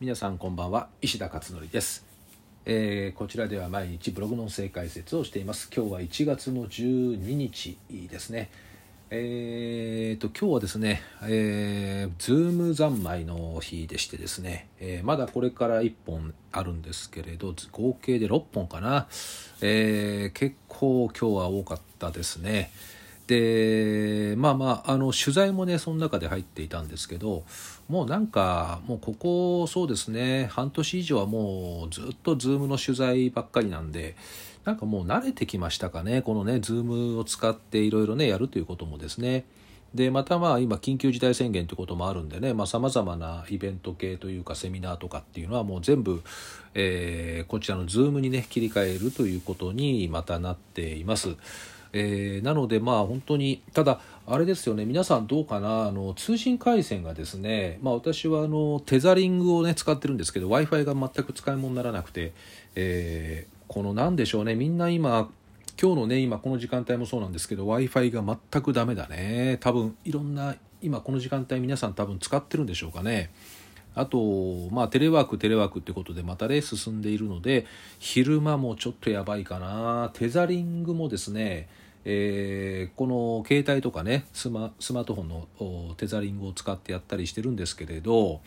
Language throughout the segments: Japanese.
皆さんこんばんは石田勝則です、えーこちらでは毎日ブログの音声解説をしています。今日は1月の12日ですね。えー、と今日はですね、えー、ズーム三昧の日でしてですね、えーまだこれから1本あるんですけれど合計で6本かな、えー結構今日は多かったですね。でまあまああの取材もねその中で入っていたんですけどもうなんかもうここそうですね半年以上はもうずっと Zoom の取材ばっかりなんでなんかもう慣れてきましたかねこのね Zoom を使っていろいろねやるということもですねでまたまあ今緊急事態宣言ということもあるんでねさまざ、まなイベント系というかセミナーとかっていうのはもう全部、えーこちらの Zoom にね切り替えるということにまたなっています。えーなのでまあ本当にただあれですよね皆さんどうかなあの通信回線がですね、まあ、私はあのテザリングをね使ってるんですけど w i f i が全く使い物にならなくて、えーこのなんでしょうねみんな今今日のね今この時間帯もそうなんですけど w i f i が全くダメだね多分いろんな今この時間帯皆さん多分使ってるんでしょうかねあと、まあ、テレワーク、テレワークってことでまたね、進んでいるので、昼間もちょっとやばいかな。テザリングもですね、えーこの携帯とかねスマ、スマートフォンのテザリングを使ってやったりしてるんですけれど、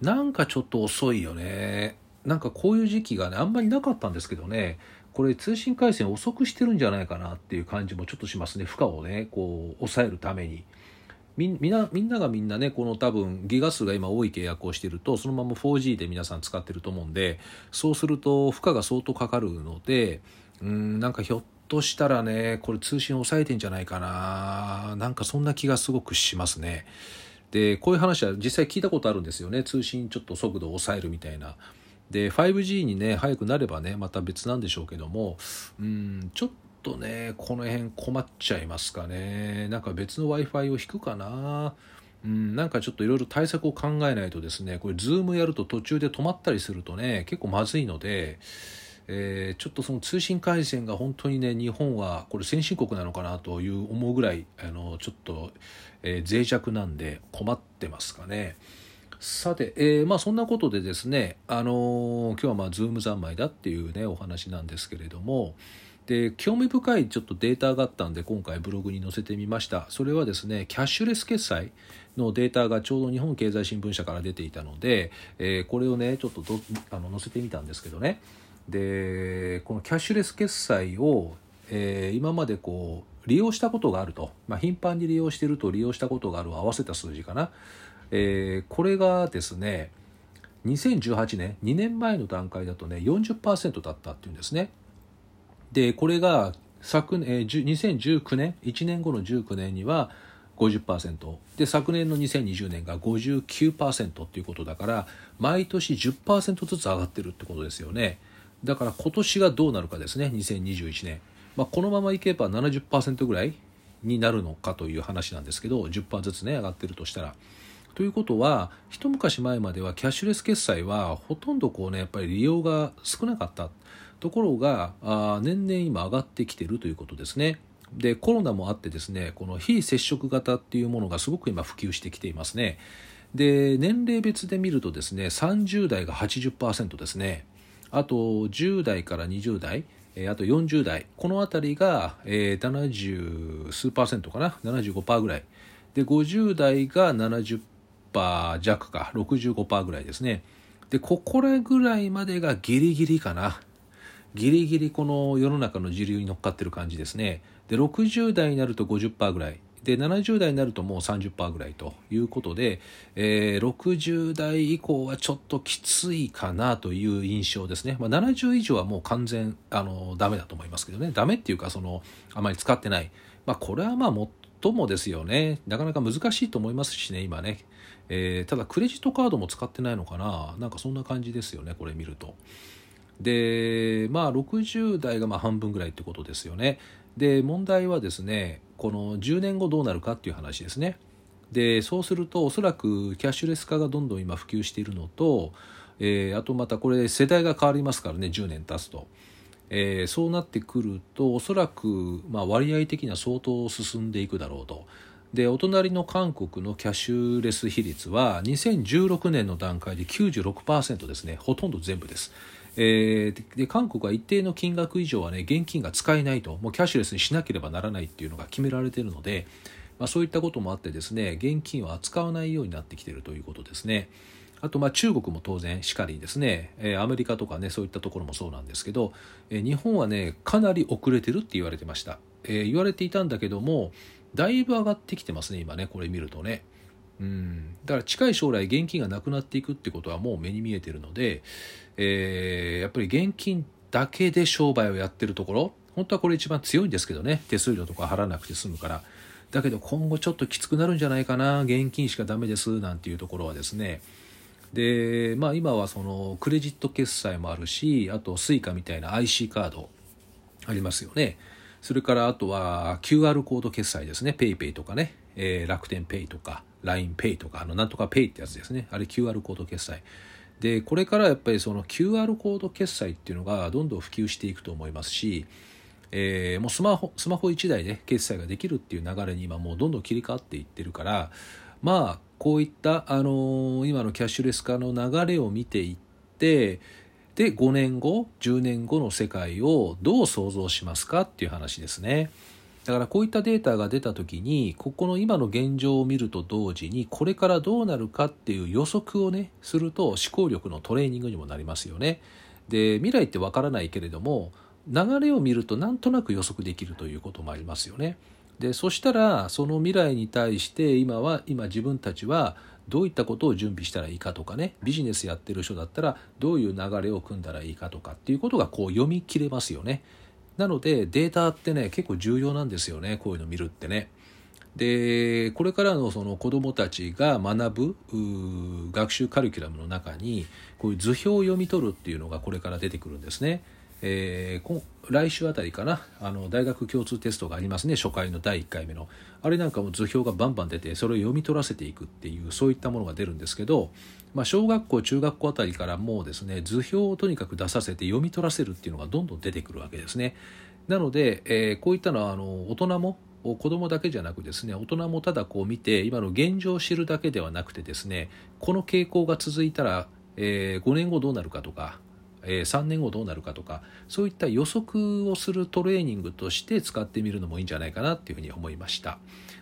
なんかちょっと遅いよね。なんかこういう時期がね、あんまりなかったんですけどね、これ通信回線遅くしてるんじゃないかなっていう感じもちょっとしますね。負荷をね、こう、抑えるために。みんみなみんながみんなねこの多分ギガ数が今多い契約をしてるとそのまま 4G で皆さん使ってると思うんでそうすると負荷が相当かかるのでうんなんかひょっとしたらねこれ通信抑えてんじゃないかな。なんかそんな気がすごくしますね。でこういう話は実際聞いたことあるんですよね。通信ちょっと速度を抑えるみたいな。で 5G にね早くなればねまた別なんでしょうけども。うんちょっとねこの辺困っちゃいますかね。なんか別の w i f i を引くかな。うん、なんかちょっといろいろ対策を考えないとですねこれ Zoom やると途中で止まったりするとね結構まずいので、えーちょっとその通信回線が本当にね日本はこれ先進国なのかなという思うぐらいあのちょっと、えー脆弱なんで困ってますかね。さて、えーまあそんなことでですね、あのー今日はまあ Zoom 三昧だっていうねお話なんですけれどもで興味深いちょっとデータがあったんで今回ブログに載せてみましたそれはですねキャッシュレス決済のデータがちょうど日本経済新聞社から出ていたので、えーこれをねちょっとどあの載せてみたんですけどねでこのキャッシュレス決済を、えー今までこう利用したことがあると、まあ、頻繁に利用してると利用したことがあるを合わせた数字かな、えーこれがですね2018年2年前の段階だとね40%だったっていうんですね。でこれが昨年、えー10 2019年1年後の19年には50%で昨年の2020年が59%っていうことだから毎年10%ずつ上がってるってことですよね。だから今年がどうなるかですね2021年、まあ、このままいけば70%ぐらいになるのかという話なんですけど10%ずつね上がってるとしたらということは一昔前まではキャッシュレス決済はほとんどこうねやっぱり利用が少なかったところがあ年々今上がってきてるということですね。でコロナもあってですねこの非接触型っていうものがすごく今普及してきていますね。で年齢別で見るとですね30代が80%ですねあと10代から20代えあと40代この辺りが、え70数パーセントかな75%ぐらい。で50代が70%弱か65%ぐらいですね。でここらぐらいまでがギリギリかな。ギリギリこの世の中の時流に乗っかってる感じですね。で60代になると50%ぐらい。で70代になるともう30%ぐらいということで、えー60代以降はちょっときついかなという印象ですね、まあ、70以上はもう完全あのダメだと思いますけどね。ダメっていうかそのあまり使ってない、まあ、これはまあ最もですよね。なかなか難しいと思いますしね今ね、えーただクレジットカードも使ってないのかな。なんかそんな感じですよねこれ見ると。でまあ60代がまあ半分ぐらいってことですよね。で問題はですねこの10年後どうなるかっていう話ですね。でそうするとおそらくキャッシュレス化がどんどん今普及しているのと、えーあとまたこれ世代が変わりますからね10年経つと、えーそうなってくるとおそらくまあ割合的には相当進んでいくだろうと。でお隣の韓国のキャッシュレス比率は2016年の段階で96%ですね。ほとんど全部です。えー、で韓国は一定の金額以上はね現金が使えないと。もうキャッシュレスにしなければならないっていうのが決められているので、まあ、そういったこともあってですね現金を扱わないようになってきているということですね。あとまあ中国も当然しかりですね、えアメリカとかねそういったところもそうなんですけど、え日本はねかなり遅れてるって言われてました、え言われていたんだけどもだいぶ上がってきてますね今ねこれ見るとね。うん。だから近い将来現金がなくなっていくってことはもう目に見えてるので、えー、やっぱり現金だけで商売をやってるところ本当はこれ一番強いんですけどね。手数料とか払わなくて済むから。だけど今後ちょっときつくなるんじゃないかな。現金しかダメですなんていうところはですね。でまあ今はそのクレジット決済もあるしあと Suica みたいな IC カードありますよね。それからあとは QR コード決済ですね。PayPay とかね、えー、楽天 Pay とか。LINEPay とかあのなんとか Pay ってやつですねあれ QR コード決済でこれからやっぱりその QR コード決済っていうのがどんどん普及していくと思いますしえー、もうスマホスマホ1台で決済ができるっていう流れに今もうどんどん切り替わっていってるからまあこういった、あのー、今のキャッシュレス化の流れを見ていってで5年後10年後の世界をどう想像しますかっていう話ですね。だからこういったデータが出た時にここの今の現状を見ると同時にこれからどうなるかっていう予測をねすると思考力のトレーニングにもなりますよね。で未来ってわからないけれども流れを見るとなんとなく予測できるということもありますよね。でそしたらその未来に対して今は今自分たちはどういったことを準備したらいいかとかねビジネスやってる人だったらどういう流れを組んだらいいかとかっていうことがこう読み切れますよね。なのでデータってね結構重要なんですよねこういうの見るってね。でこれからのその子どもたちが学ぶ学習カリキュラムの中にこういう図表を読み取るっていうのがこれから出てくるんですね。えー、来週あたりかな。あの大学共通テストがありますね。初回の第1回目の。あれなんかも図表がバンバン出てそれを読み取らせていくっていうそういったものが出るんですけど、まあ、小学校中学校あたりからもうですね図表をとにかく出させて読み取らせるっていうのがどんどん出てくるわけですね。なので、えー、こういったのはあの大人も子供だけじゃなくですね大人もただこう見て今の現状を知るだけではなくてですねこの傾向が続いたら、えー、5年後どうなるかとかえ3年後どうなるかとかそういった予測をするトレーニングとして使ってみるのもいいんじゃないかなっていうふうに思いました。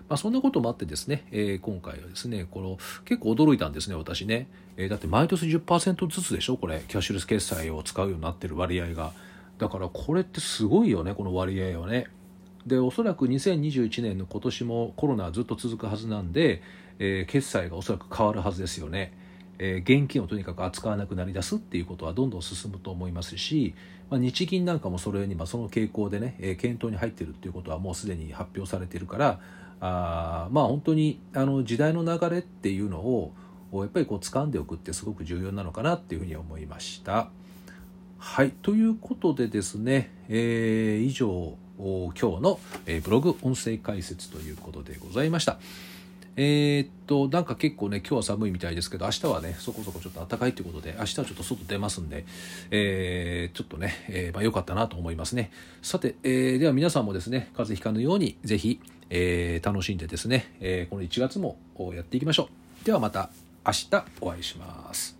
まあ、そんなこともあってですね、えー、今回はですね、この結構驚いたんですね、私ね。えー、だって毎年10%ずつでしょ、これ、キャッシュレス決済を使うようになってる割合が。だからこれってすごいよね、この割合はね。で、おそらく2021年の今年もコロナずっと続くはずなんで、えー、決済がおそらく変わるはずですよね。えー、現金をとにかく扱わなくなりだすっていうことはどんどん進むと思いますし、まあ、日銀なんかもそれに、まあ、その傾向でね、えー、検討に入ってるっていうことはもうすでに発表されているからあまあ本当にあの時代の流れっていうのをやっぱりこう掴んでおくってすごく重要なのかなっていうふうに思いました。はいということでですね、えー、以上今日の、ブログ音声解説ということでございました。えー、っと、なんか結構ね、今日は寒いみたいですけど、明日はね、そこそこちょっと暖かいということで、明日はちょっと外出ますんで、えー、ちょっとね、えー、まあ良かったなと思いますね。さて、えー、では皆さんもですね、風邪ひかぬように、ぜひ、えー、楽しんでですね、えー、この1月もやっていきましょう。ではまた明日お会いします。